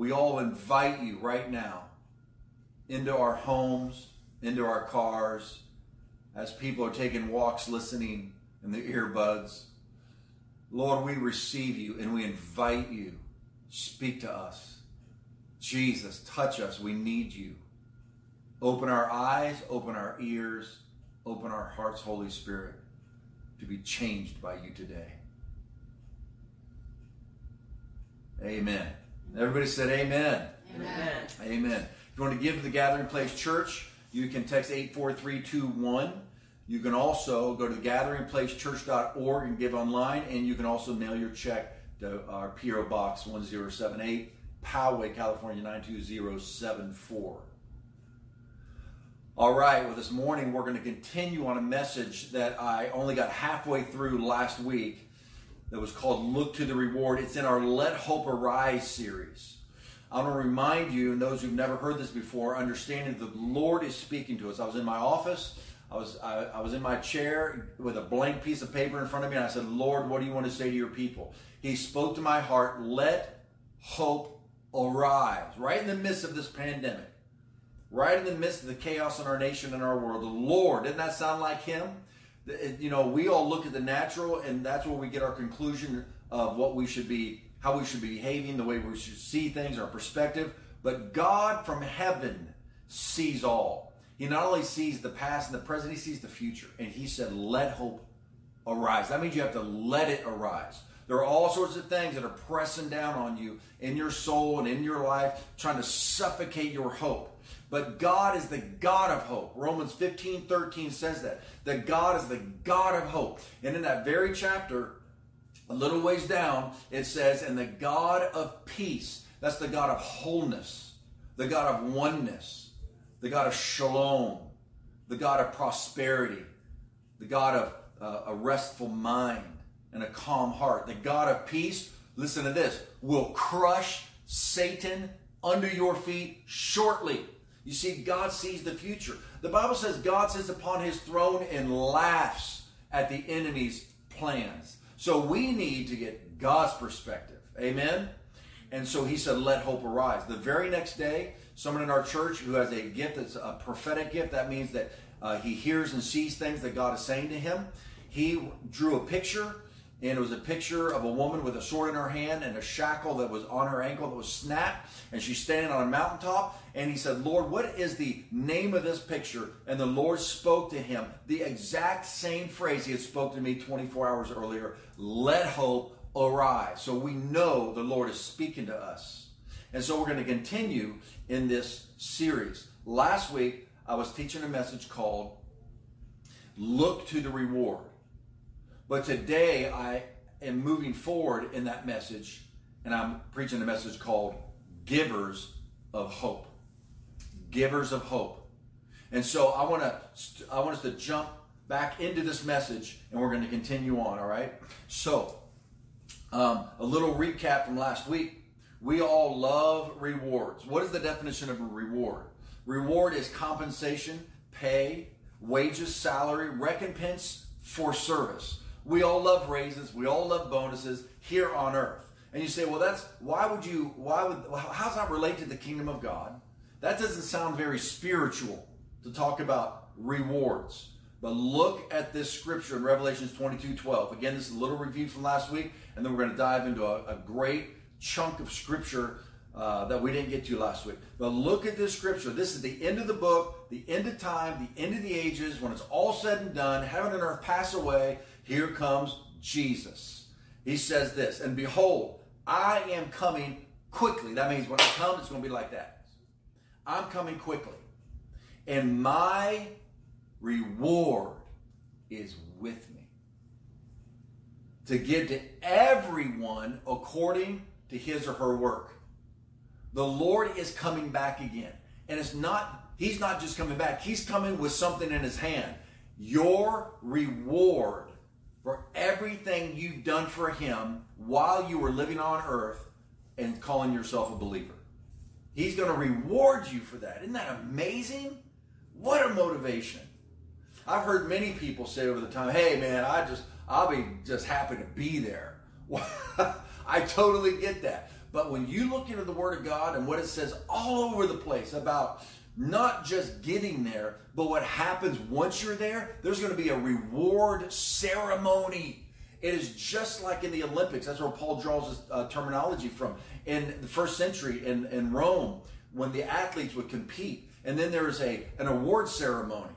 we all invite you right now into our homes, into our cars, as people are taking walks listening in the earbuds. Lord, we receive you and we invite you. Speak to us. Jesus, touch us. We need you. Open our eyes, open our ears, open our hearts, Holy Spirit, to be changed by you today. Amen. Everybody said amen. Amen. Amen. If you want to give to the Gathering Place Church, you can text 84321. You can also go to gatheringplacechurch.org and give online, and you can also mail your check to our P.O. Box 1078, Poway, California 92074. All right, well, this morning we're going to continue on a message that I only got halfway through last week that was called Look to the Reward. It's in our Let Hope Arise series. I want to remind you, and those who've never heard this before, understanding the Lord is speaking to us. I was in my office. I was I, I, was in my chair with a blank piece of paper in front of me, and I said, "Lord, what do you want to say to your people?" He spoke to my heart. Let hope arise. Right in the midst of this pandemic, right in the midst of the chaos in our nation and our world, the Lord. Didn't that sound like Him? You know, we all look at the natural, and that's where we get our conclusion of what we should be how we should be behaving, the way we should see things, our perspective. But God from heaven sees all. He not only sees the past and the present, he sees the future. And he said, let hope arise. That means you have to let it arise. There are all sorts of things that are pressing down on you in your soul and in your life, trying to suffocate your hope. But God is the God of hope. Romans 15 13 says that. That God is the God of hope. And in that very chapter, a little ways down, it says, and the God of peace, that's the God of wholeness, the God of oneness, the God of shalom, the God of prosperity, the God of uh, a restful mind and a calm heart, the God of peace, listen to this, will crush Satan under your feet shortly. You see, God sees the future. The Bible says God sits upon his throne and laughs at the enemy's plans. So we need to get God's perspective. Amen? And so he said, let hope arise. The very next day, someone in our church who has a gift that's a prophetic gift, that means that uh, he hears and sees things that God is saying to him. He drew a picture, and it was a picture of a woman with a sword in her hand and a shackle that was on her ankle that was snapped, and she's standing on a mountaintop, and he said, Lord, what is the name of this picture? And the Lord spoke to him the exact same phrase he had spoken to me 24 hours earlier let hope arise. So we know the Lord is speaking to us. And so we're going to continue in this series. Last week, I was teaching a message called Look to the Reward. But today, I am moving forward in that message, and I'm preaching a message called Givers of Hope givers of hope. And so I want to I want us to jump back into this message, and we're going to continue on. All right. So um, a little recap from last week. We all love rewards. What is the definition of a reward? Reward is compensation, pay, wages, salary, recompense for service. We all love raises. We all love bonuses here on earth. And you say, well, that's why would you? Why would? How does that relate to the kingdom of God? That doesn't sound very spiritual to talk about rewards. But look at this scripture in Revelations 22 12. Again, this is a little review from last week, and then we're going to dive into a, a great chunk of scripture uh, that we didn't get to last week. But look at this scripture. This is the end of the book, the end of time, the end of the ages. When it's all said and done, heaven and earth pass away. Here comes Jesus. He says this, and behold, I am coming quickly. That means when I come, it's going to be like that. I'm coming quickly. And my reward is with me to give to everyone according to his or her work. The Lord is coming back again. And it's not, he's not just coming back, he's coming with something in his hand. Your reward for everything you've done for him while you were living on earth and calling yourself a believer. He's going to reward you for that. Isn't that amazing? What a motivation. I've heard many people say over the time, hey man, I just, I'll be just happy to be there. I totally get that. But when you look into the Word of God and what it says all over the place about not just getting there, but what happens once you're there, there's going to be a reward ceremony. It is just like in the Olympics. That's where Paul draws his uh, terminology from. In the first century in, in Rome, when the athletes would compete, and then there is a an award ceremony,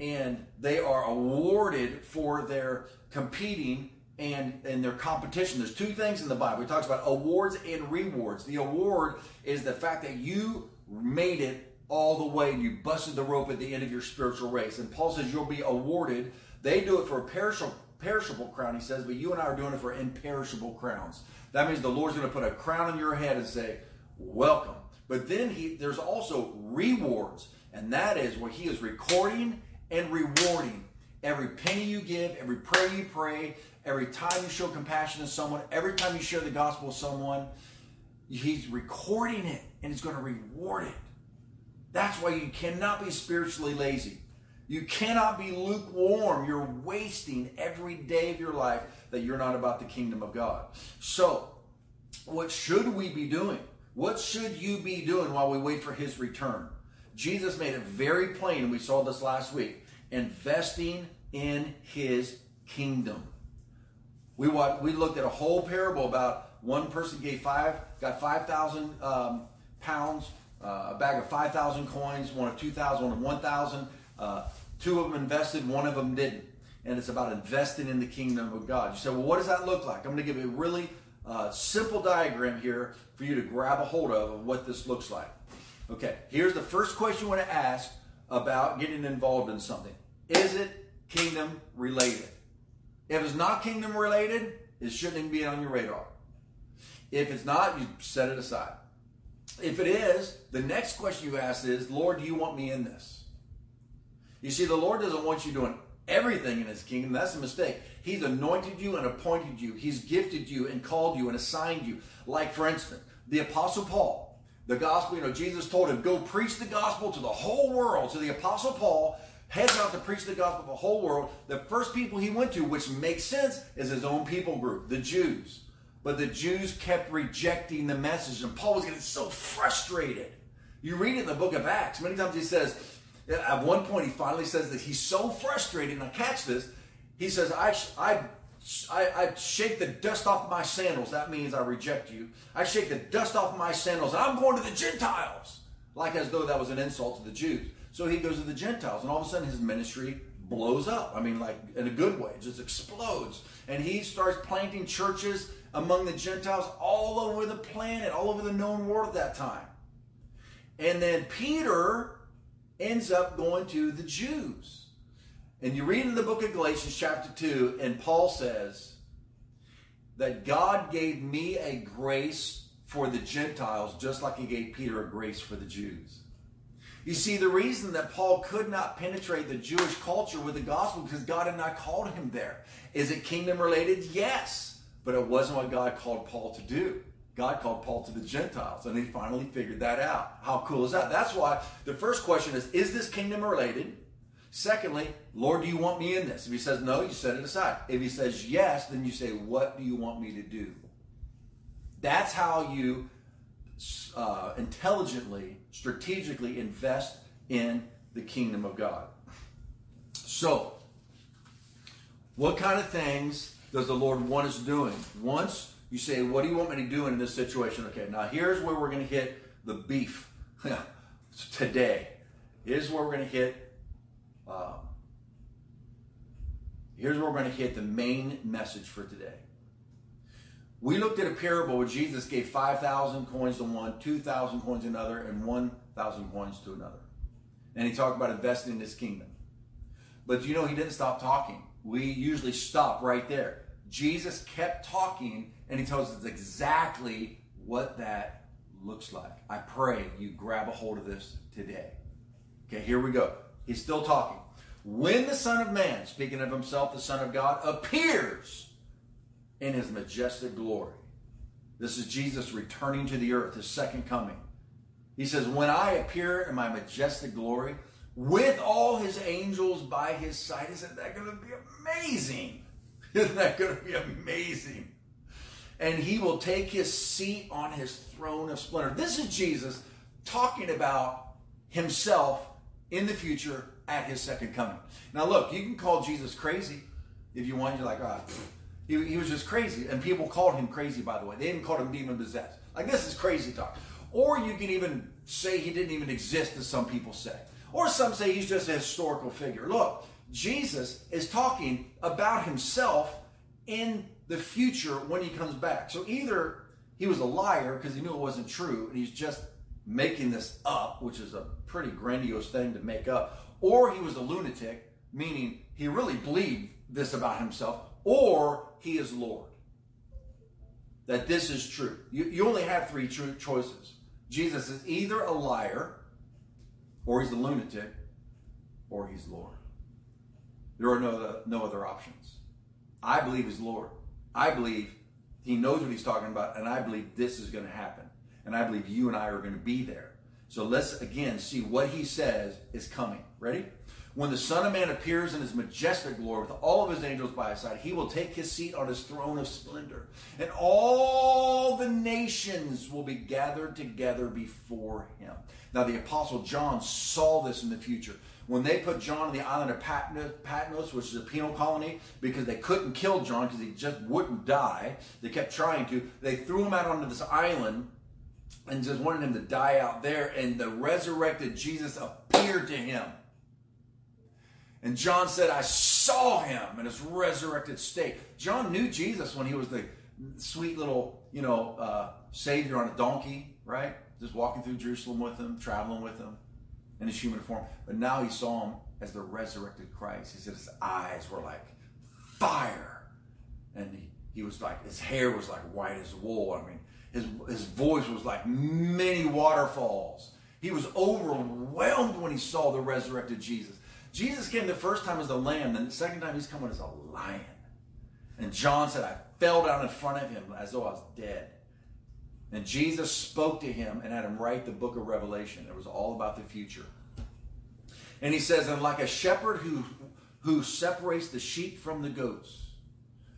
and they are awarded for their competing and and their competition. There's two things in the Bible. He talks about awards and rewards. The award is the fact that you made it all the way and you busted the rope at the end of your spiritual race. And Paul says you'll be awarded. They do it for a perishable perishable crown, he says, but you and I are doing it for imperishable crowns. That means the Lord's going to put a crown on your head and say, Welcome. But then he there's also rewards, and that is where he is recording and rewarding every penny you give, every prayer you pray, every time you show compassion to someone, every time you share the gospel with someone, he's recording it and he's going to reward it. That's why you cannot be spiritually lazy. You cannot be lukewarm. You're wasting every day of your life that you're not about the kingdom of God. So, what should we be doing? What should you be doing while we wait for his return? Jesus made it very plain, and we saw this last week investing in his kingdom. We, we looked at a whole parable about one person gave five, got 5,000 um, pounds, uh, a bag of 5,000 coins, one of 2,000, one of 1,000. Uh, two of them invested, one of them didn't. And it's about investing in the kingdom of God. You say, well, what does that look like? I'm going to give a really uh, simple diagram here for you to grab a hold of of what this looks like. Okay, here's the first question you want to ask about getting involved in something. Is it kingdom related? If it's not kingdom related, it shouldn't even be on your radar. If it's not, you set it aside. If it is, the next question you ask is, Lord, do you want me in this? You see, the Lord doesn't want you doing everything in his kingdom. That's a mistake. He's anointed you and appointed you. He's gifted you and called you and assigned you. Like, for instance, the Apostle Paul, the gospel, you know, Jesus told him, go preach the gospel to the whole world. So the Apostle Paul heads out to preach the gospel to the whole world. The first people he went to, which makes sense, is his own people group, the Jews. But the Jews kept rejecting the message, and Paul was getting so frustrated. You read it in the book of Acts. Many times he says, at one point, he finally says that he's so frustrated, and I catch this. He says, I, I, I, I shake the dust off my sandals. That means I reject you. I shake the dust off my sandals, and I'm going to the Gentiles. Like as though that was an insult to the Jews. So he goes to the Gentiles, and all of a sudden his ministry blows up. I mean, like in a good way, just explodes. And he starts planting churches among the Gentiles all over the planet, all over the known world at that time. And then Peter ends up going to the Jews. And you read in the book of Galatians, chapter 2, and Paul says that God gave me a grace for the Gentiles just like he gave Peter a grace for the Jews. You see, the reason that Paul could not penetrate the Jewish culture with the gospel because God had not called him there. Is it kingdom related? Yes. But it wasn't what God called Paul to do. God called Paul to the Gentiles, and he finally figured that out. How cool is that? That's why the first question is Is this kingdom related? Secondly, Lord, do you want me in this? If he says no, you set it aside. If he says yes, then you say, What do you want me to do? That's how you uh, intelligently, strategically invest in the kingdom of God. So, what kind of things does the Lord want us doing? Once you say, What do you want me to do in this situation? Okay, now here's where we're going to hit the beef today. Here's where we're going to hit. Um, here's where we're going to hit the main message for today. We looked at a parable where Jesus gave 5,000 coins to one, 2,000 coins to another, and 1,000 coins to another. And he talked about investing in his kingdom. But you know, he didn't stop talking. We usually stop right there. Jesus kept talking, and he tells us exactly what that looks like. I pray you grab a hold of this today. Okay, here we go. He's still talking. When the Son of Man, speaking of himself, the Son of God, appears, in his majestic glory. This is Jesus returning to the earth, his second coming. He says, When I appear in my majestic glory with all his angels by his side, isn't that going to be amazing? Isn't that going to be amazing? and he will take his seat on his throne of splendor. This is Jesus talking about himself in the future at his second coming. Now, look, you can call Jesus crazy if you want. You're like, ah, oh, he, he was just crazy. And people called him crazy, by the way. They even called him demon possessed. Like, this is crazy talk. Or you can even say he didn't even exist, as some people say. Or some say he's just a historical figure. Look, Jesus is talking about himself in the future when he comes back. So either he was a liar because he knew it wasn't true and he's just making this up, which is a pretty grandiose thing to make up, or he was a lunatic, meaning he really believed this about himself, or he is Lord. That this is true. You, you only have three true choices. Jesus is either a liar, or he's a lunatic, or he's Lord. There are no, no other options. I believe he's Lord. I believe he knows what he's talking about, and I believe this is going to happen. And I believe you and I are going to be there. So let's again see what he says is coming. Ready? When the Son of Man appears in his majestic glory with all of his angels by his side, he will take his seat on his throne of splendor. And all the nations will be gathered together before him. Now, the Apostle John saw this in the future. When they put John on the island of Patmos, which is a penal colony, because they couldn't kill John because he just wouldn't die, they kept trying to, they threw him out onto this island and just wanted him to die out there. And the resurrected Jesus appeared to him. And John said, I saw him in his resurrected state. John knew Jesus when he was the sweet little, you know, uh, Savior on a donkey, right? Just walking through Jerusalem with him, traveling with him in his human form. But now he saw him as the resurrected Christ. He said his eyes were like fire. And he, he was like, his hair was like white as wool. I mean, his, his voice was like many waterfalls. He was overwhelmed when he saw the resurrected Jesus. Jesus came the first time as a lamb, then the second time he's coming as a lion. And John said, I fell down in front of him as though I was dead. And Jesus spoke to him and had him write the book of Revelation. It was all about the future. And he says, And like a shepherd who, who separates the sheep from the goats,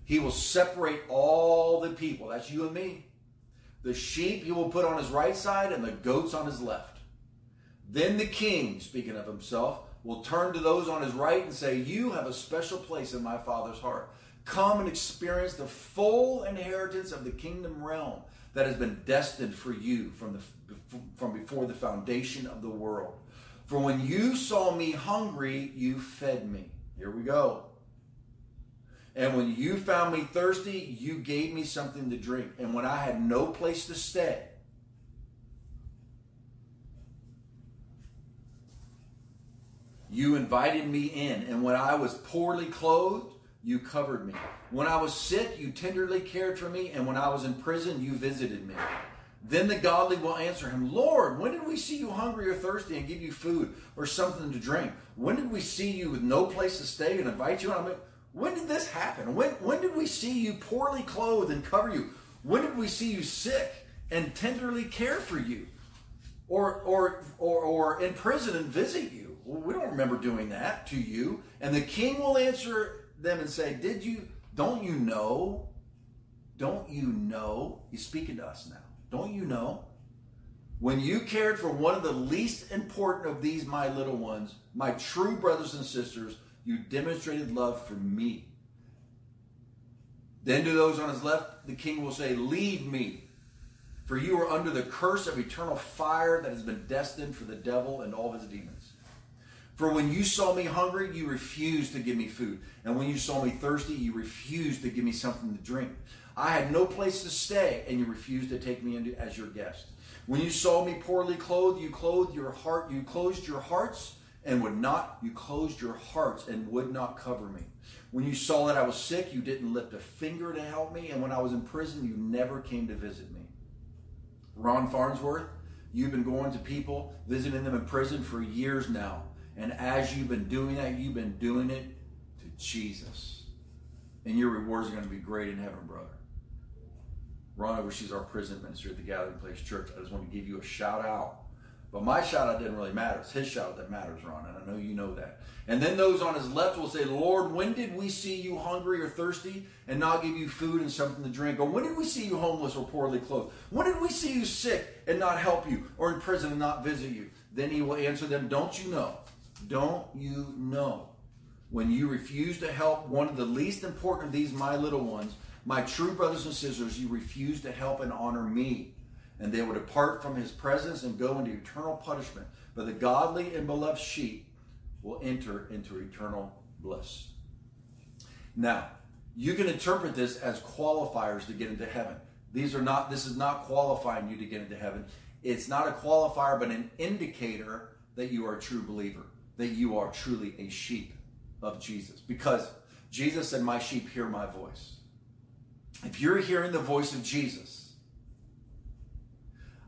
he will separate all the people. That's you and me. The sheep he will put on his right side and the goats on his left. Then the king, speaking of himself, will turn to those on his right and say, You have a special place in my Father's heart. Come and experience the full inheritance of the kingdom realm that has been destined for you from, the, from before the foundation of the world. For when you saw me hungry, you fed me. Here we go. And when you found me thirsty, you gave me something to drink. And when I had no place to stay, you invited me in. And when I was poorly clothed, you covered me. When I was sick, you tenderly cared for me. And when I was in prison, you visited me. Then the godly will answer him, Lord, when did we see you hungry or thirsty and give you food or something to drink? When did we see you with no place to stay and invite you? I'm when did this happen? When, when did we see you poorly clothed and cover you? When did we see you sick and tenderly care for you? Or, or, or, or in prison and visit you? We don't remember doing that to you. And the king will answer them and say, Did you, don't you know? Don't you know? He's speaking to us now. Don't you know? When you cared for one of the least important of these, my little ones, my true brothers and sisters, you demonstrated love for me. Then to those on his left, the king will say, Leave me, for you are under the curse of eternal fire that has been destined for the devil and all his demons. For when you saw me hungry, you refused to give me food. And when you saw me thirsty, you refused to give me something to drink. I had no place to stay, and you refused to take me into, as your guest. When you saw me poorly clothed, you clothed your heart, you closed your hearts and would not, you closed your hearts and would not cover me. When you saw that I was sick, you didn't lift a finger to help me. And when I was in prison, you never came to visit me. Ron Farnsworth, you've been going to people, visiting them in prison for years now. And as you've been doing that, you've been doing it to Jesus. And your rewards are going to be great in heaven, brother. Ron oversees our prison ministry at the Gathering Place Church. I just want to give you a shout out But my shout out didn't really matter. It's his shout out that matters, Ron, and I know you know that. And then those on his left will say, Lord, when did we see you hungry or thirsty and not give you food and something to drink? Or when did we see you homeless or poorly clothed? When did we see you sick and not help you or in prison and not visit you? Then he will answer them, Don't you know? Don't you know? When you refuse to help one of the least important of these, my little ones, my true brothers and sisters, you refuse to help and honor me. And they will depart from his presence and go into eternal punishment. But the godly and beloved sheep will enter into eternal bliss. Now, you can interpret this as qualifiers to get into heaven. These are not, this is not qualifying you to get into heaven. It's not a qualifier, but an indicator that you are a true believer, that you are truly a sheep of Jesus. Because Jesus said, My sheep hear my voice. If you're hearing the voice of Jesus,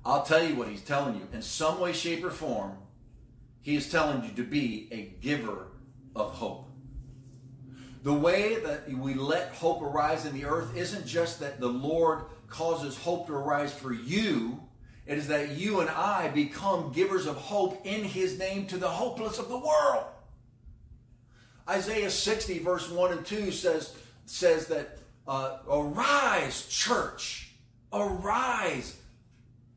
I'll tell you what he's telling you. In some way, shape, or form, he is telling you to be a giver of hope. The way that we let hope arise in the earth isn't just that the Lord causes hope to arise for you, it is that you and I become givers of hope in his name to the hopeless of the world. Isaiah 60, verse 1 and 2 says, says that, uh, Arise, church, arise,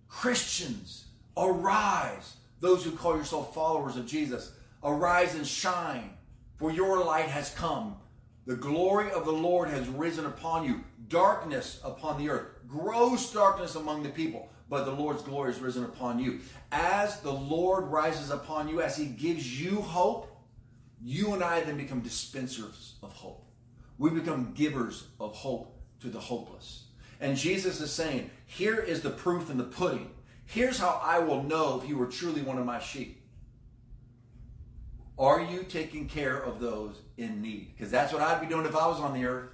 Christians, arise those who call yourself followers of Jesus, arise and shine, for your light has come. The glory of the Lord has risen upon you. Darkness upon the earth, gross darkness among the people, but the Lord's glory has risen upon you. As the Lord rises upon you, as He gives you hope, you and I then become dispensers of hope. We become givers of hope to the hopeless. And Jesus is saying, here is the proof in the pudding. Here's how I will know if you were truly one of my sheep. Are you taking care of those in need? Because that's what I'd be doing if I was on the earth.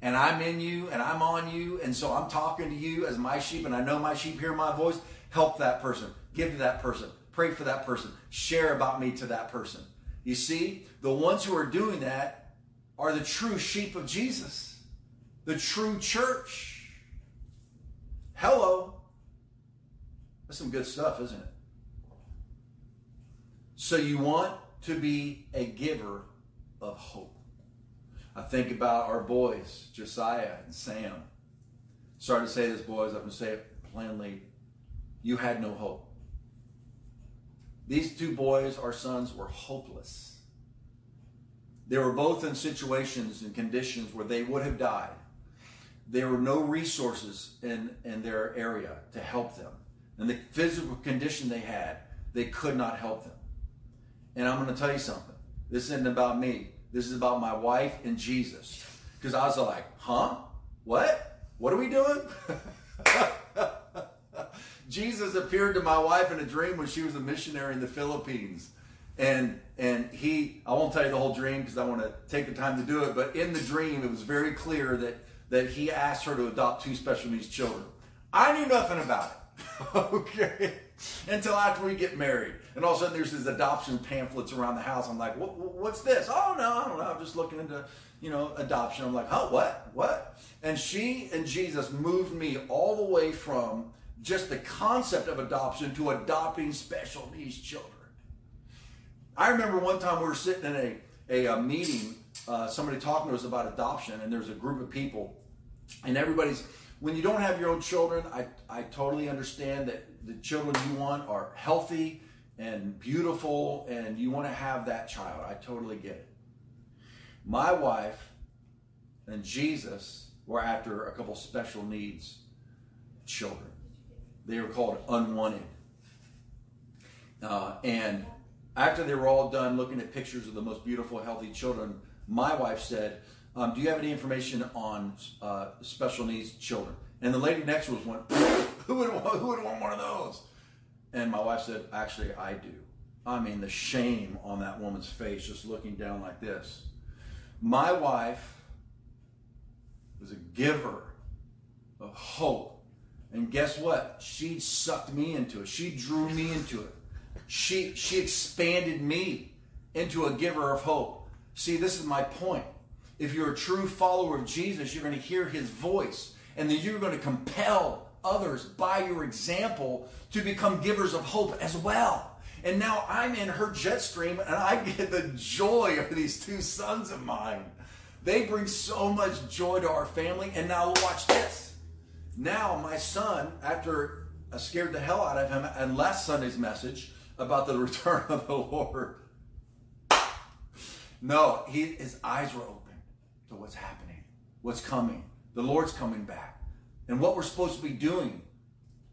And I'm in you and I'm on you. And so I'm talking to you as my sheep and I know my sheep hear my voice. Help that person. Give to that person. Pray for that person. Share about me to that person. You see, the ones who are doing that are the true sheep of Jesus, the true church. Hello. That's some good stuff, isn't it? So you want to be a giver of hope. I think about our boys, Josiah and Sam. Sorry to say this, boys, I'm going to say it plainly. You had no hope. These two boys, our sons, were hopeless. They were both in situations and conditions where they would have died. There were no resources in, in their area to help them and the physical condition they had, they could not help them. And I'm going to tell you something. This isn't about me. This is about my wife and Jesus. Because I was like, huh? What? What are we doing? Jesus appeared to my wife in a dream when she was a missionary in the Philippines. And and he I won't tell you the whole dream because I want to take the time to do it, but in the dream it was very clear that that he asked her to adopt two special needs children. I knew nothing about it. okay. Until after we get married. And all of a sudden there's these adoption pamphlets around the house. I'm like, what, what's this? Oh, no, I don't know. I'm just looking into, you know, adoption. I'm like, oh, what? What? And she and Jesus moved me all the way from just the concept of adoption to adopting special needs children. I remember one time we were sitting in a, a, a meeting, uh, somebody talking to us about adoption, and there's a group of people, and everybody's when you don't have your own children, I, I totally understand that the children you want are healthy and beautiful, and you want to have that child. I totally get it. My wife and Jesus were after a couple special needs children. They were called unwanted. Uh, and after they were all done looking at pictures of the most beautiful, healthy children, my wife said, um, do you have any information on uh, special needs children? And the lady next to us went, who would, who would want one of those? And my wife said, actually, I do. I mean, the shame on that woman's face just looking down like this. My wife was a giver of hope. And guess what? She sucked me into it. She drew me into it. She, she expanded me into a giver of hope. See, this is my point. If you're a true follower of Jesus, you're going to hear his voice and then you're going to compel others by your example to become givers of hope as well. And now I'm in her jet stream and I get the joy of these two sons of mine. They bring so much joy to our family. And now watch this. Now my son, after I scared the hell out of him and last Sunday's message about the return of the Lord. No, he, his eyes were open to what's happening, what's coming. The Lord's coming back. And what we're supposed to be doing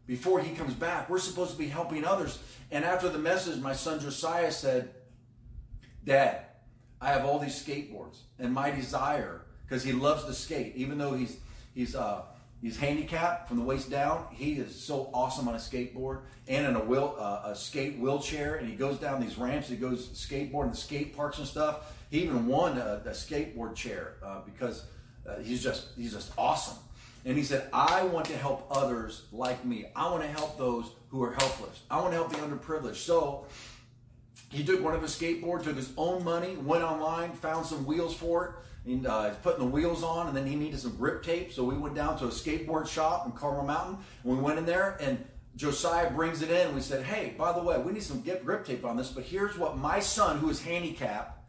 before he comes back. We're supposed to be helping others. And after the message, my son Josiah said, Dad, I have all these skateboards, and my desire, because he loves to skate, even though he's he's uh, he's handicapped from the waist down, he is so awesome on a skateboard and in a wheel uh, a skate wheelchair, and he goes down these ramps. He goes skateboarding the skate parks and stuff. He even won a, a skateboard chair uh, because uh, he's just he's just awesome. And he said, I want to help others like me. I want to help those who are helpless. I want to help the underprivileged. So he took one of his skateboards, took his own money, went online, found some wheels for it, and uh, he's putting the wheels on, and then he needed some grip tape. So we went down to a skateboard shop in Carmel Mountain, and we went in there, and Josiah brings it in. We said, hey, by the way, we need some grip tape on this, but here's what my son, who is handicapped,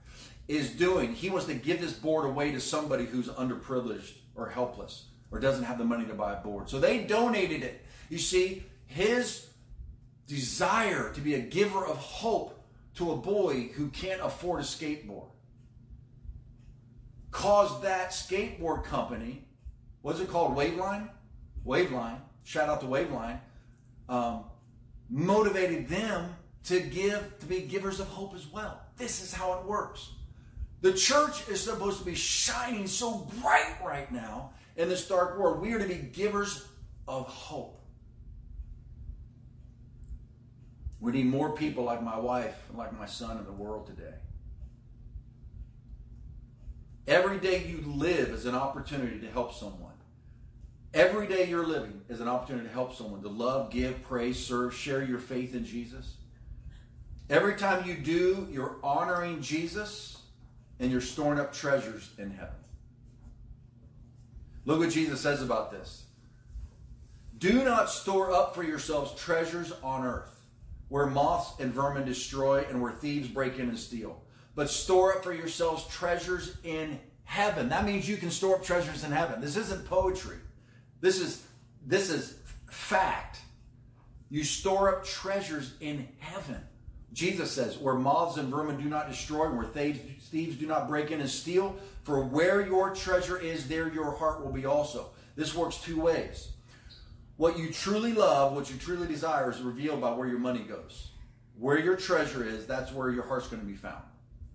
is doing. He wants to give this board away to somebody who's underprivileged or helpless or doesn't have the money to buy a board. So they donated it. You see, his desire to be a giver of hope to a boy who can't afford a skateboard caused that skateboard company, what's it called? Waveline? Waveline. Shout out to Waveline. Um, motivated them to give, to be givers of hope as well. This is how it works. The church is supposed to be shining so bright right now in this dark world. We are to be givers of hope. We need more people like my wife and like my son in the world today. Every day you live is an opportunity to help someone. Every day you're living is an opportunity to help someone, to love, give, praise, serve, share your faith in Jesus. Every time you do, you're honoring Jesus and you're storing up treasures in heaven. Look what Jesus says about this. Do not store up for yourselves treasures on earth, where moths and vermin destroy and where thieves break in and steal. But store up for yourselves treasures in heaven. That means you can store up treasures in heaven. This isn't poetry. This is this is fact. You store up treasures in heaven. Jesus says, where moths and vermin do not destroy, where thieves, thieves do not break in and steal, for where your treasure is, there your heart will be also. This works two ways. What you truly love, what you truly desire, is revealed by where your money goes. Where your treasure is, that's where your heart's going to be found.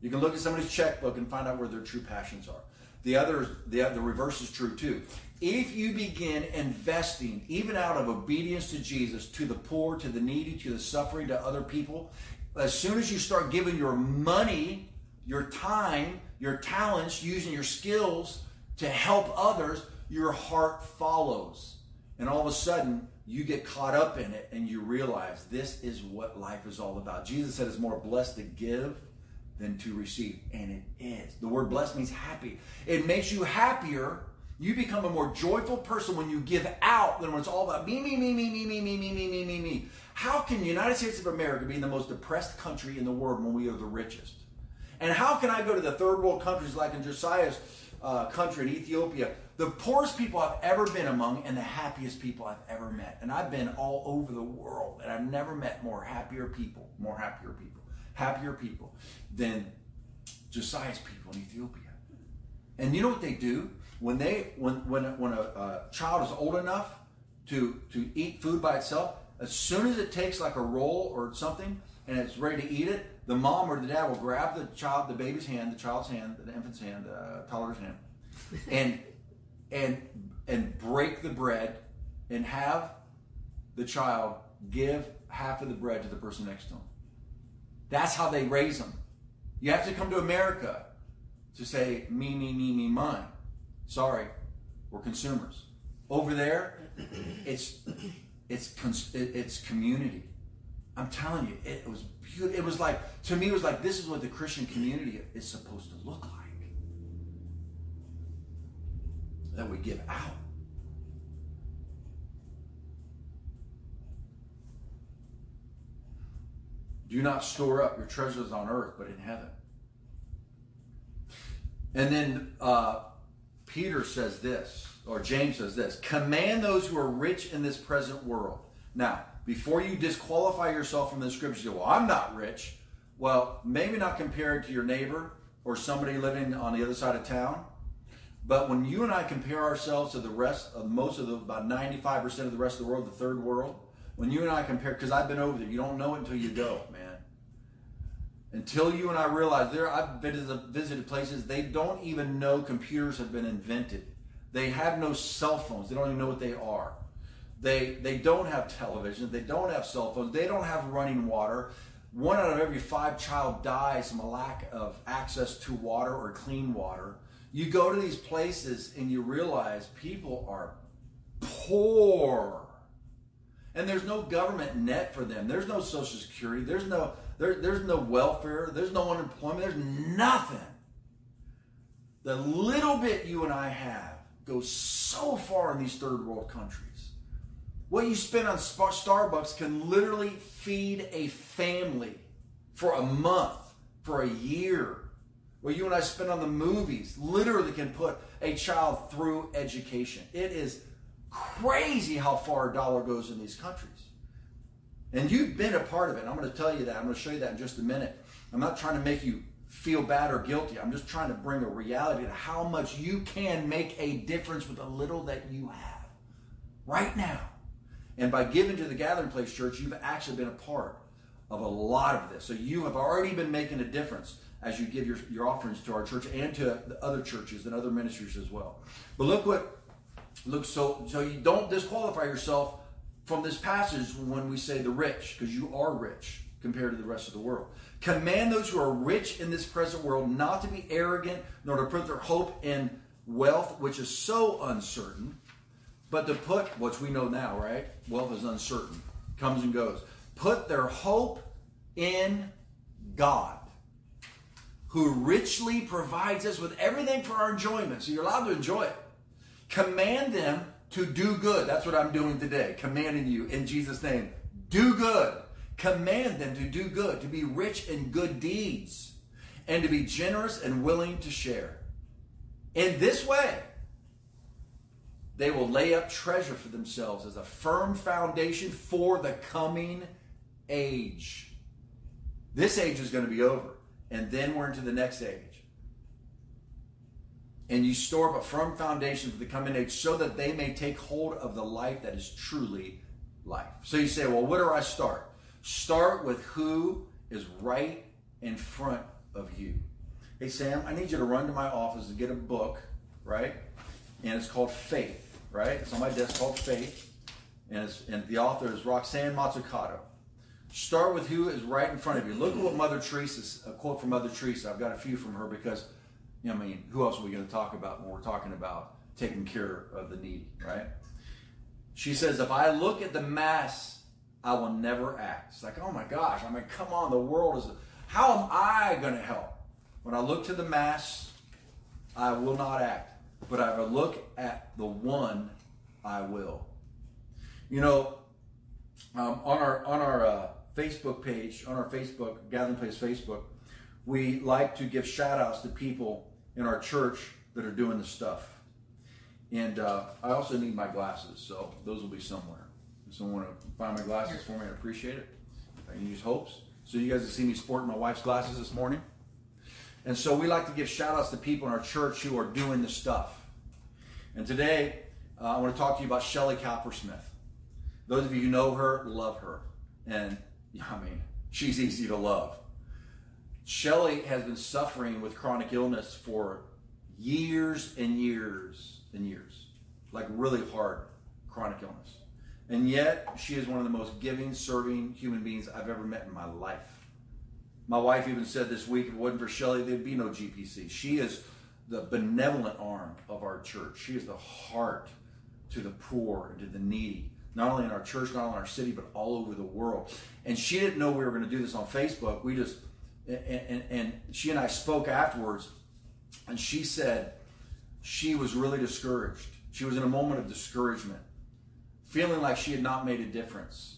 You can look at somebody's checkbook and find out where their true passions are. The other, the, the reverse is true too. If you begin investing, even out of obedience to Jesus, to the poor, to the needy, to the suffering, to other people, as soon as you start giving your money, your time, your talents, using your skills to help others, your heart follows. And all of a sudden, you get caught up in it and you realize this is what life is all about. Jesus said it's more blessed to give than to receive. And it is. The word blessed means happy. It makes you happier. You become a more joyful person when you give out than when it's all about me, me, me, me, me, me, me, me, me, me, me, me. How can the United States of America be the most depressed country in the world when we are the richest? And how can I go to the third world countries like in Josiah's uh, country in Ethiopia, the poorest people I've ever been among and the happiest people I've ever met? And I've been all over the world and I've never met more happier people, more happier people, happier people than Josiah's people in Ethiopia. And you know what they do? When they when when when a, a child is old enough to to eat food by itself, as soon as it takes like a roll or something and it's ready to eat it, the mom or the dad will grab the child, the baby's hand, the child's hand, the infant's hand, the uh, toddler's hand, and and and break the bread and have the child give half of the bread to the person next to him. That's how they raise them. You have to come to America to say me, me, me, me, mine. Sorry, we're consumers. Over there, it's it's it's community. I'm telling you, it was beautiful. It was like to me, it was like this is what the Christian community is supposed to look like. That we give out. Do not store up your treasures on earth, but in heaven. And then uh, Peter says this or James says this command those who are rich in this present world. Now, before you disqualify yourself from the say, well, I'm not rich. Well, maybe not compared to your neighbor or somebody living on the other side of town. But when you and I compare ourselves to the rest of most of the, about 95% of the rest of the world, the third world, when you and I compare, because I've been over there, you don't know it until you go, man. Until you and I realize there, I've visited places, they don't even know computers have been invented. They have no cell phones. They don't even know what they are. They, they don't have television. They don't have cell phones. They don't have running water. One out of every five child dies from a lack of access to water or clean water. You go to these places and you realize people are poor. And there's no government net for them. There's no social security. There's no there, there's no welfare. There's no unemployment. There's nothing. The little bit you and I have goes so far in these third world countries. What you spend on Starbucks can literally feed a family for a month, for a year. What you and I spend on the movies literally can put a child through education. It is crazy how far a dollar goes in these countries. And you've been a part of it. I'm going to tell you that. I'm going to show you that in just a minute. I'm not trying to make you feel bad or guilty. I'm just trying to bring a reality to how much you can make a difference with the little that you have right now. And by giving to the Gathering Place Church, you've actually been a part of a lot of this. So you have already been making a difference as you give your, your offerings to our church and to the other churches and other ministries as well. But look what look so so you don't disqualify yourself from this passage when we say the rich, because you are rich compared to the rest of the world. Command those who are rich in this present world not to be arrogant, nor to put their hope in wealth, which is so uncertain, but to put, which we know now, right? Wealth is uncertain, comes and goes. Put their hope in God, who richly provides us with everything for our enjoyment. So you're allowed to enjoy it. Command them to do good. That's what I'm doing today, commanding you in Jesus' name. Do good. Command them to do good, to be rich in good deeds, and to be generous and willing to share. In this way, they will lay up treasure for themselves as a firm foundation for the coming age. This age is going to be over, and then we're into the next age and you store up a firm foundation for the coming age so that they may take hold of the life that is truly life. So you say, well, where do I start? Start with who is right in front of you. Hey, Sam, I need you to run to my office and get a book, right? And it's called Faith, right? It's on my desk called Faith. And, and the author is Roxanne Mazzucato. Start with who is right in front of you. Look at what Mother Teresa, a quote from Mother Teresa. I've got a few from her because you know, I mean, who else are we going to talk about when we're talking about taking care of the needy, right? She says, if I look at the mass, I will never act. It's like, oh my gosh, I mean, come on, the world is, how am I going to help? When I look to the mass, I will not act. But I look at the one, I will. You know, um, on our on our uh, Facebook page, on our Facebook Gathering Place Facebook, we like to give shout outs to people in our church that are doing the stuff. And uh, I also need my glasses, so those will be somewhere. Someone want to find my glasses for me, I'd appreciate it. I can use hopes. So you guys have seen me sporting my wife's glasses this morning. And so we like to give shout outs to people in our church who are doing the stuff. And today, uh, I want to talk to you about Shelly Cowpersmith. Those of you who know her, love her. And I mean, she's easy to love. Shelly has been suffering with chronic illness for years and years and years, like really hard chronic illness. And yet, she is one of the most giving, serving human beings I've ever met in my life. My wife even said this week, if it wasn't for Shelly, there'd be no GPC. She is the benevolent arm of our church. She is the heart to the poor and to the needy, not only in our church, not only in our city, but all over the world. And she didn't know we were going to do this on Facebook. We just and, and, and she and I spoke afterwards, and she said she was really discouraged. She was in a moment of discouragement, feeling like she had not made a difference.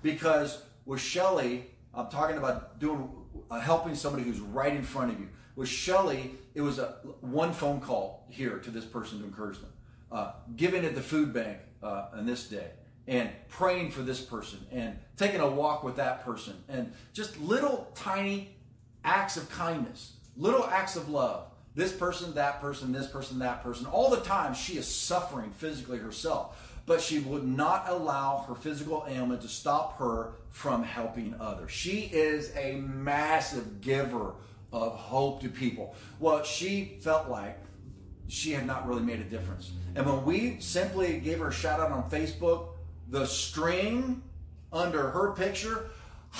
Because with Shelly, I'm talking about doing uh, helping somebody who's right in front of you. With Shelly, it was a one phone call here to this person to encourage them, uh, giving at the food bank uh, on this day, and praying for this person, and taking a walk with that person, and just little tiny acts of kindness, little acts of love. This person, that person, this person, that person. All the time, she is suffering physically herself but she would not allow her physical ailment to stop her from helping others. She is a massive giver of hope to people. Well, she felt like she had not really made a difference. And when we simply gave her a shout out on Facebook, the string under her picture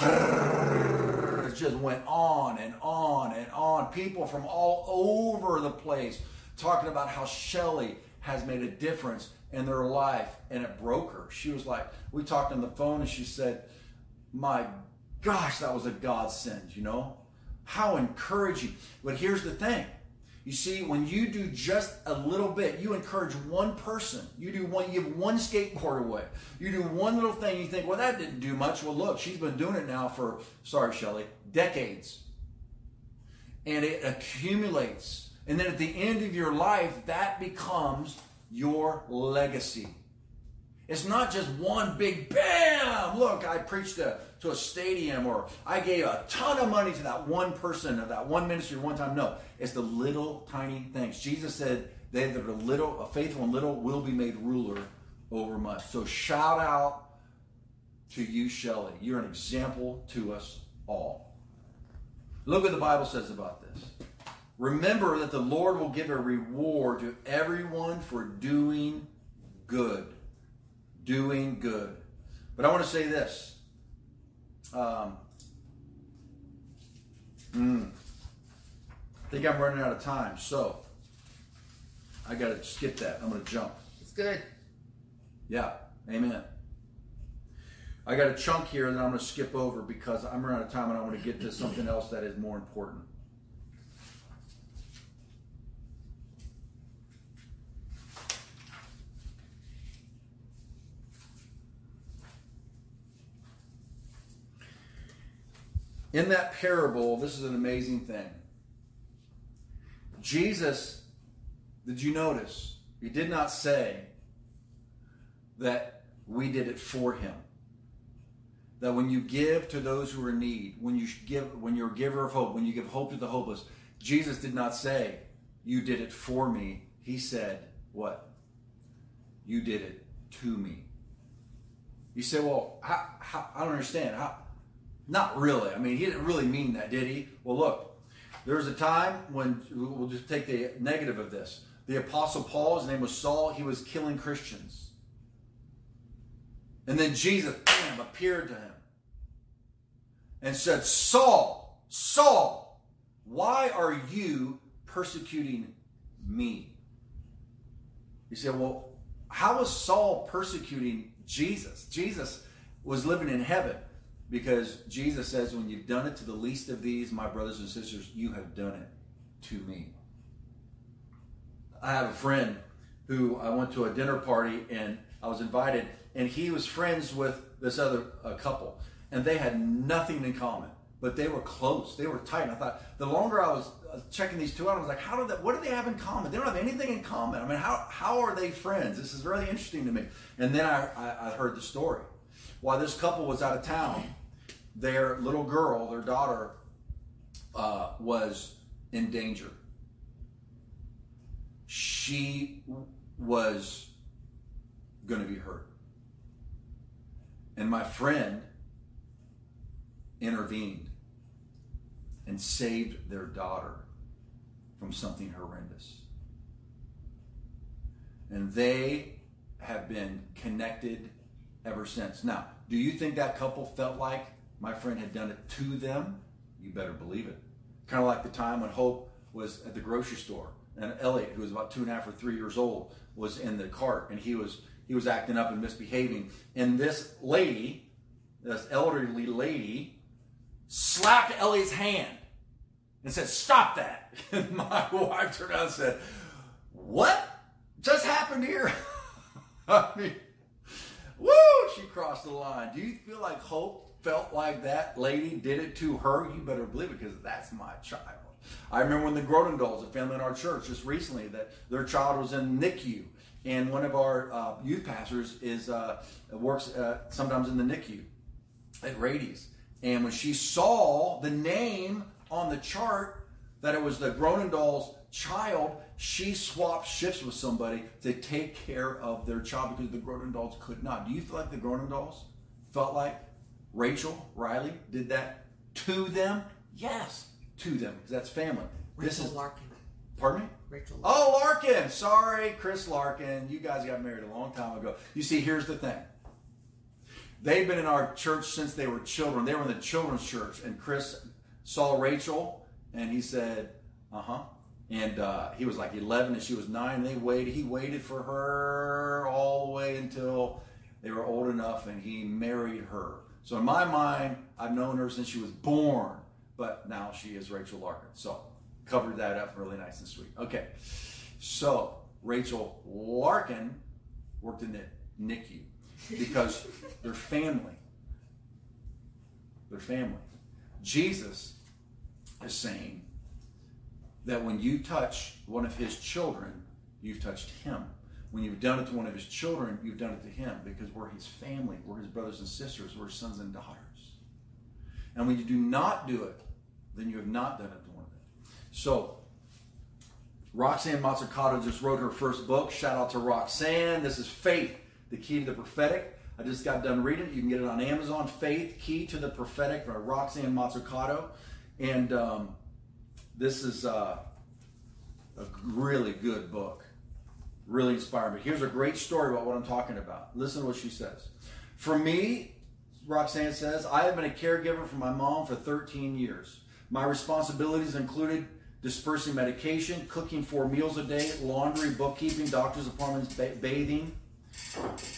just went on and on and on. People from all over the place talking about how Shelly has made a difference in their life and it broke her. She was like, we talked on the phone and she said, My gosh, that was a godsend, you know? How encouraging. But here's the thing. You see, when you do just a little bit, you encourage one person. You do one, you give one skateboard away. You do one little thing, you think, well, that didn't do much. Well, look, she's been doing it now for, sorry, Shelly, decades. And it accumulates. And then at the end of your life, that becomes your legacy. It's not just one big bam. Look, I preached a, to a stadium or I gave a ton of money to that one person or that one ministry one time. No, it's the little tiny things. Jesus said, "They that are little, a faithful and little, will be made ruler over much." So shout out to you, Shelley. You're an example to us all. Look what the Bible says about this. Remember that the Lord will give a reward to everyone for doing good. Doing good. But I want to say this. Um, mm, I think I'm running out of time, so I got to skip that. I'm going to jump. It's good. Yeah, amen. I got a chunk here that I'm going to skip over because I'm running out of time and I want to get to something else that is more important. In that parable, this is an amazing thing. Jesus, did you notice? He did not say that we did it for him. That when you give to those who are in need, when you give, when you're a giver of hope, when you give hope to the hopeless, Jesus did not say, You did it for me. He said, What? You did it to me. You say, Well, how, how, I don't understand. How, not really. I mean, he didn't really mean that, did he? Well, look, there was a time when we'll just take the negative of this. The Apostle Paul, his name was Saul, he was killing Christians. And then Jesus, bam, appeared to him and said, Saul, Saul, why are you persecuting me? He said, Well, how was Saul persecuting Jesus? Jesus was living in heaven. Because Jesus says, when you've done it to the least of these, my brothers and sisters, you have done it to me. I have a friend who I went to a dinner party and I was invited, and he was friends with this other couple, and they had nothing in common, but they were close. They were tight. And I thought the longer I was uh, checking these two out, I was like, how do they? What do they have in common? They don't have anything in common. I mean, how how are they friends? This is really interesting to me. And then I, I, I heard the story. While this couple was out of town, their little girl, their daughter, uh, was in danger. She was going to be hurt. And my friend intervened and saved their daughter from something horrendous. And they have been connected ever since. Now, do you think that couple felt like my friend had done it to them, you better believe it. Kind of like the time when Hope was at the grocery store and Elliot, who was about two and a half or three years old, was in the cart and he was he was acting up and misbehaving. And this lady, this elderly lady, slapped Elliot's hand and said, Stop that. And my wife turned around and said, What just happened here? I mean, woo, she crossed the line. Do you feel like Hope felt like that lady did it to her, you better believe it because that's my child. I remember when the Gronendals, a family in our church, just recently, that their child was in NICU, and one of our uh, youth pastors is uh, works uh, sometimes in the NICU at Rady's. And when she saw the name on the chart that it was the Gronendal's child, she swapped shifts with somebody to take care of their child because the Gronendals could not. Do you feel like the Gronendals felt like Rachel Riley did that to them? Yes, to them because that's family. Rachel this is Larkin. Pardon me? Rachel. Larkin. Oh, Larkin. Sorry, Chris Larkin. You guys got married a long time ago. You see, here's the thing. They've been in our church since they were children. They were in the children's church, and Chris saw Rachel, and he said, "Uh huh." And uh, he was like 11, and she was nine. And they waited. He waited for her all the way until they were old enough, and he married her. So in my mind, I've known her since she was born, but now she is Rachel Larkin. So covered that up really nice and sweet. Okay, so Rachel Larkin worked in the NICU because they're family. They're family. Jesus is saying that when you touch one of his children, you've touched him. When you've done it to one of his children, you've done it to him because we're his family, we're his brothers and sisters, we're sons and daughters. And when you do not do it, then you have not done it to one of them. So, Roxanne Mazzucato just wrote her first book. Shout out to Roxanne. This is Faith, the Key to the Prophetic. I just got done reading it. You can get it on Amazon. Faith, Key to the Prophetic by Roxanne Mazzucato. And um, this is uh, a really good book. Really inspiring. But here's a great story about what I'm talking about. Listen to what she says. For me, Roxanne says, I have been a caregiver for my mom for 13 years. My responsibilities included dispersing medication, cooking four meals a day, laundry, bookkeeping, doctor's appointments, ba- bathing.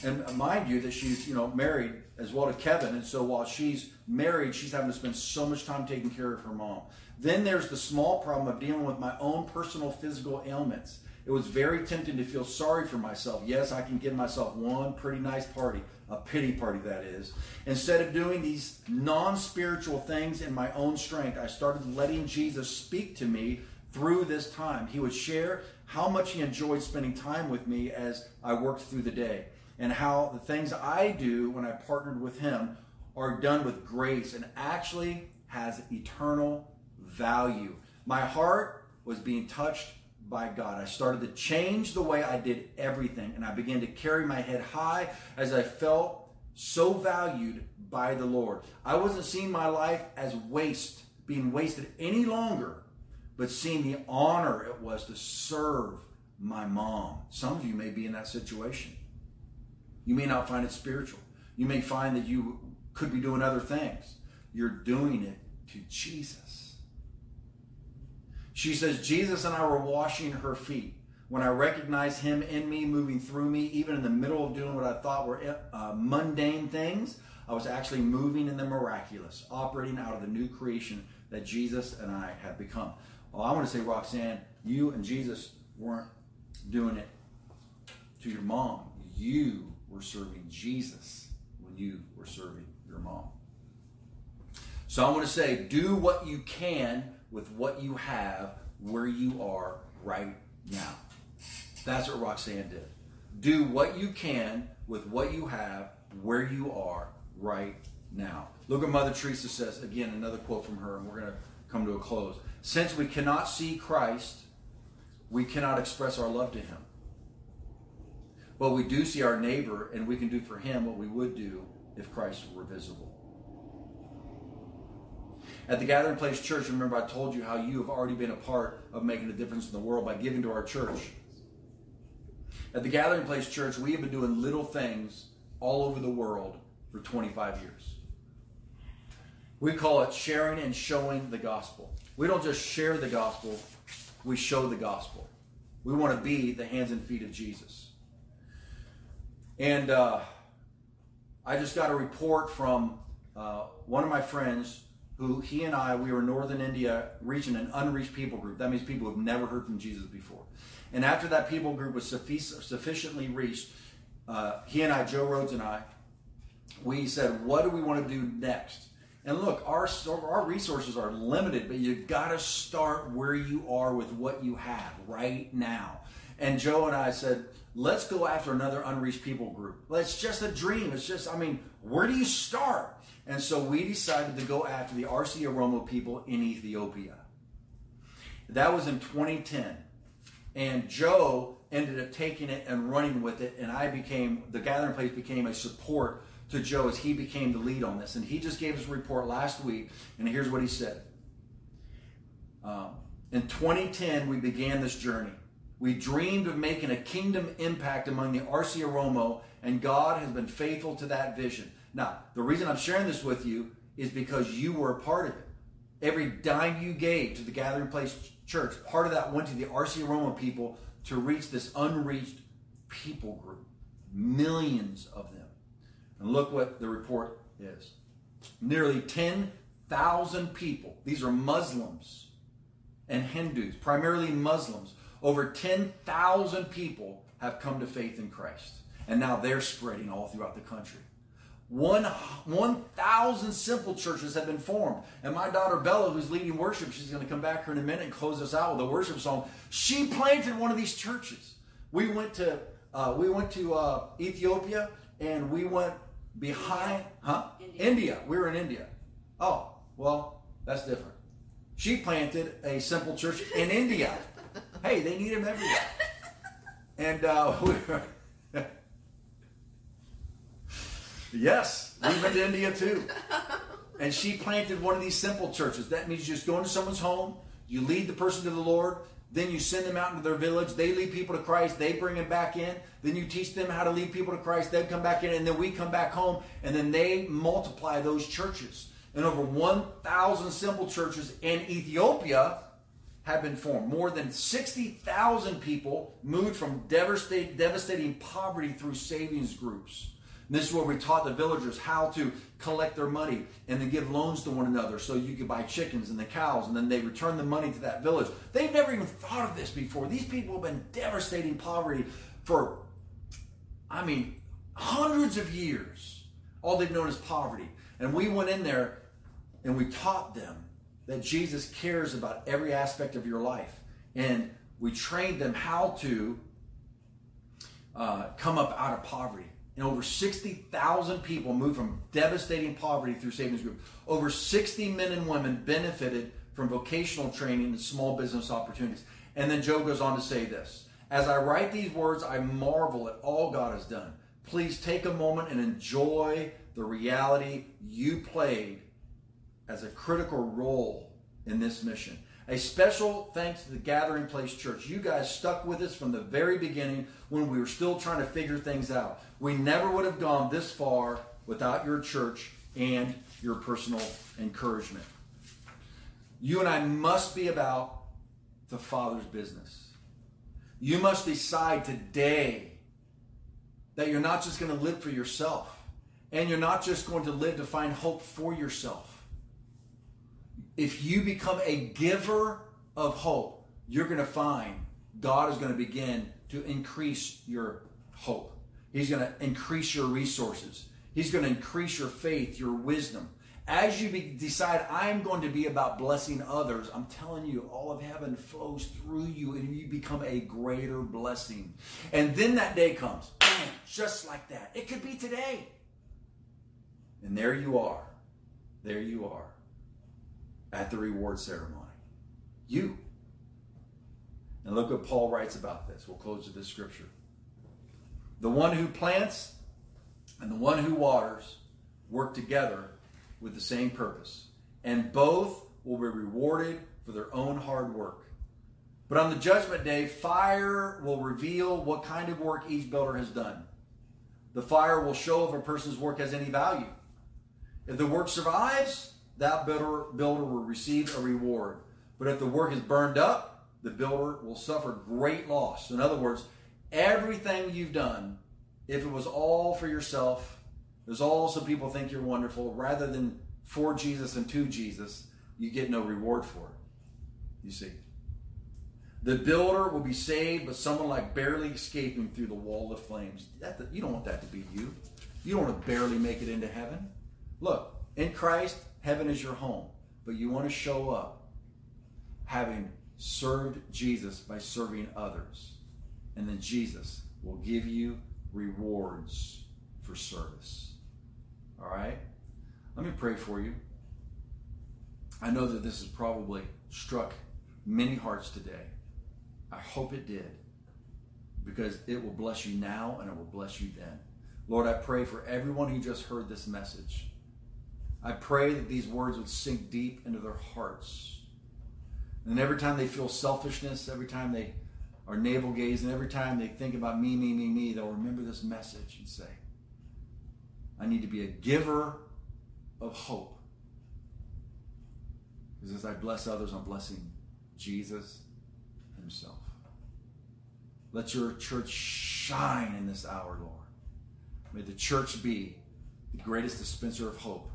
And mind you that she's, you know, married as well to Kevin. And so while she's married, she's having to spend so much time taking care of her mom. Then there's the small problem of dealing with my own personal physical ailments. It was very tempting to feel sorry for myself. Yes, I can give myself one pretty nice party, a pity party, that is. Instead of doing these non spiritual things in my own strength, I started letting Jesus speak to me through this time. He would share how much he enjoyed spending time with me as I worked through the day, and how the things I do when I partnered with him are done with grace and actually has eternal value. My heart was being touched by God. I started to change the way I did everything, and I began to carry my head high as I felt so valued by the Lord. I wasn't seeing my life as waste, being wasted any longer, but seeing the honor it was to serve my mom. Some of you may be in that situation. You may not find it spiritual. You may find that you could be doing other things. You're doing it to Jesus. She says, Jesus and I were washing her feet. When I recognized him in me, moving through me, even in the middle of doing what I thought were uh, mundane things, I was actually moving in the miraculous, operating out of the new creation that Jesus and I have become. Well, I want to say, Roxanne, you and Jesus weren't doing it to your mom. You were serving Jesus when you were serving your mom. So I want to say, do what you can with what you have where you are right now. That's what Roxanne did. Do what you can with what you have where you are right now. Look at Mother Teresa says. Again, another quote from her, and we're going to come to a close. Since we cannot see Christ, we cannot express our love to him. But we do see our neighbor, and we can do for him what we would do if Christ were visible. At the Gathering Place Church, remember I told you how you have already been a part of making a difference in the world by giving to our church. At the Gathering Place Church, we have been doing little things all over the world for 25 years. We call it sharing and showing the gospel. We don't just share the gospel, we show the gospel. We want to be the hands and feet of Jesus. And uh, I just got a report from uh, one of my friends who he and I, we were Northern India reaching an unreached people group. That means people who have never heard from Jesus before. And after that people group was sufficiently reached, uh, he and I, Joe Rhodes and I, we said, what do we want to do next? And look, our our resources are limited, but you've got to start where you are with what you have right now. And Joe and I said, let's go after another unreached people group. It's just a dream. It's just, I mean, where do you start? And so we decided to go after the Arsi Oromo people in Ethiopia. That was in 2010. And Joe ended up taking it and running with it, and I became, the gathering place became a support to Joe as he became the lead on this. And he just gave us a report last week, and here's what he said. Um, in 2010, we began this journey. We dreamed of making a kingdom impact among the Arsi Oromo, and God has been faithful to that vision. Now, the reason I'm sharing this with you is because you were a part of it. Every dime you gave to the Gathering Place Church, part of that went to the Arsi Oromo people to reach this unreached people group. Millions of them. And look what the report is. Nearly 10,000 people, these are Muslims and Hindus, primarily Muslims, over 10,000 people have come to faith in Christ. And now they're spreading all throughout the country. One 1,000 simple churches have been formed. And my daughter Bella, who's leading worship, she's going to come back here in a minute and close us out with a worship song. She planted one of these churches. We went to uh, we went to uh, Ethiopia and we went behind, huh? India. India. We were in India. Oh, well, that's different. She planted a simple church in India. hey, they need him everywhere. And uh, we were, yes, we've been to India too. And she planted one of these simple churches. That means you just go into someone's home, you lead the person to the Lord, then you send them out into their village. They lead people to Christ. They bring them back in. Then you teach them how to lead people to Christ. They come back in, and then we come back home, and then they multiply those churches. And over 1,000 simple churches in Ethiopia have been formed. More than 60,000 people moved from devastating, devastating poverty through savings groups. And this is where we taught the villagers how to collect their money and then give loans to one another so you could buy chickens and the cows and then they return the money to that village. They've never even thought of this before. These people have been devastating poverty for, I mean, hundreds of years. All they've known is poverty. And we went in there and we taught them that Jesus cares about every aspect of your life. And we trained them how to uh, come up out of poverty. And over 60,000 people moved from devastating poverty through Savings Group. Over 60 men and women benefited from vocational training and small business opportunities. And then Joe goes on to say this As I write these words, I marvel at all God has done. Please take a moment and enjoy the reality you played as a critical role in this mission. A special thanks to the Gathering Place Church. You guys stuck with us from the very beginning when we were still trying to figure things out. We never would have gone this far without your church and your personal encouragement. You and I must be about the Father's business. You must decide today that you're not just going to live for yourself and you're not just going to live to find hope for yourself if you become a giver of hope, you're going to find God is going to begin to increase your hope. He's going to increase your resources. He's going to increase your faith, your wisdom. As you be, decide, I'm going to be about blessing others, I'm telling you, all of heaven flows through you and you become a greater blessing. And then that day comes, just like that. It could be today. And there you are. There you are at the reward ceremony. You. And look what Paul writes about this. We'll close with this scripture. The one who plants and the one who waters work together with the same purpose, and both will be rewarded for their own hard work. But on the judgment day, fire will reveal what kind of work each builder has done. The fire will show if a person's work has any value. If the work survives, that builder, builder will receive a reward. But if the work is burned up, the builder will suffer great loss. In other words, everything you've done, if it was all for yourself, was all so people think you're wonderful, rather than for Jesus and to Jesus, you get no reward for it. You see. The builder will be saved, but someone like barely escaping through the wall of flames. That, you don't want that to be you. You don't want to barely make it into heaven. Look, in Christ, heaven is your home, but you want to show up having served Jesus by serving others. And then Jesus will give you rewards for service. All right? Let me pray for you. I know that this has probably struck many hearts today. I hope it did because it will bless you now and it will bless you then. Lord, I pray for everyone who just heard this message. I pray that these words would sink deep into their hearts. And every time they feel selfishness, every time they are navel gazing, every time they think about me, me, me, me, they'll remember this message and say, I need to be a giver of hope. Because as I bless others, I'm blessing Jesus Himself. Let your church shine in this hour, Lord. May the church be the greatest dispenser of hope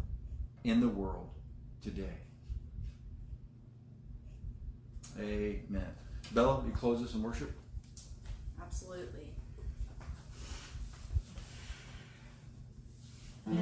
in the world today. Amen. Bella, you close us in worship? Absolutely. He's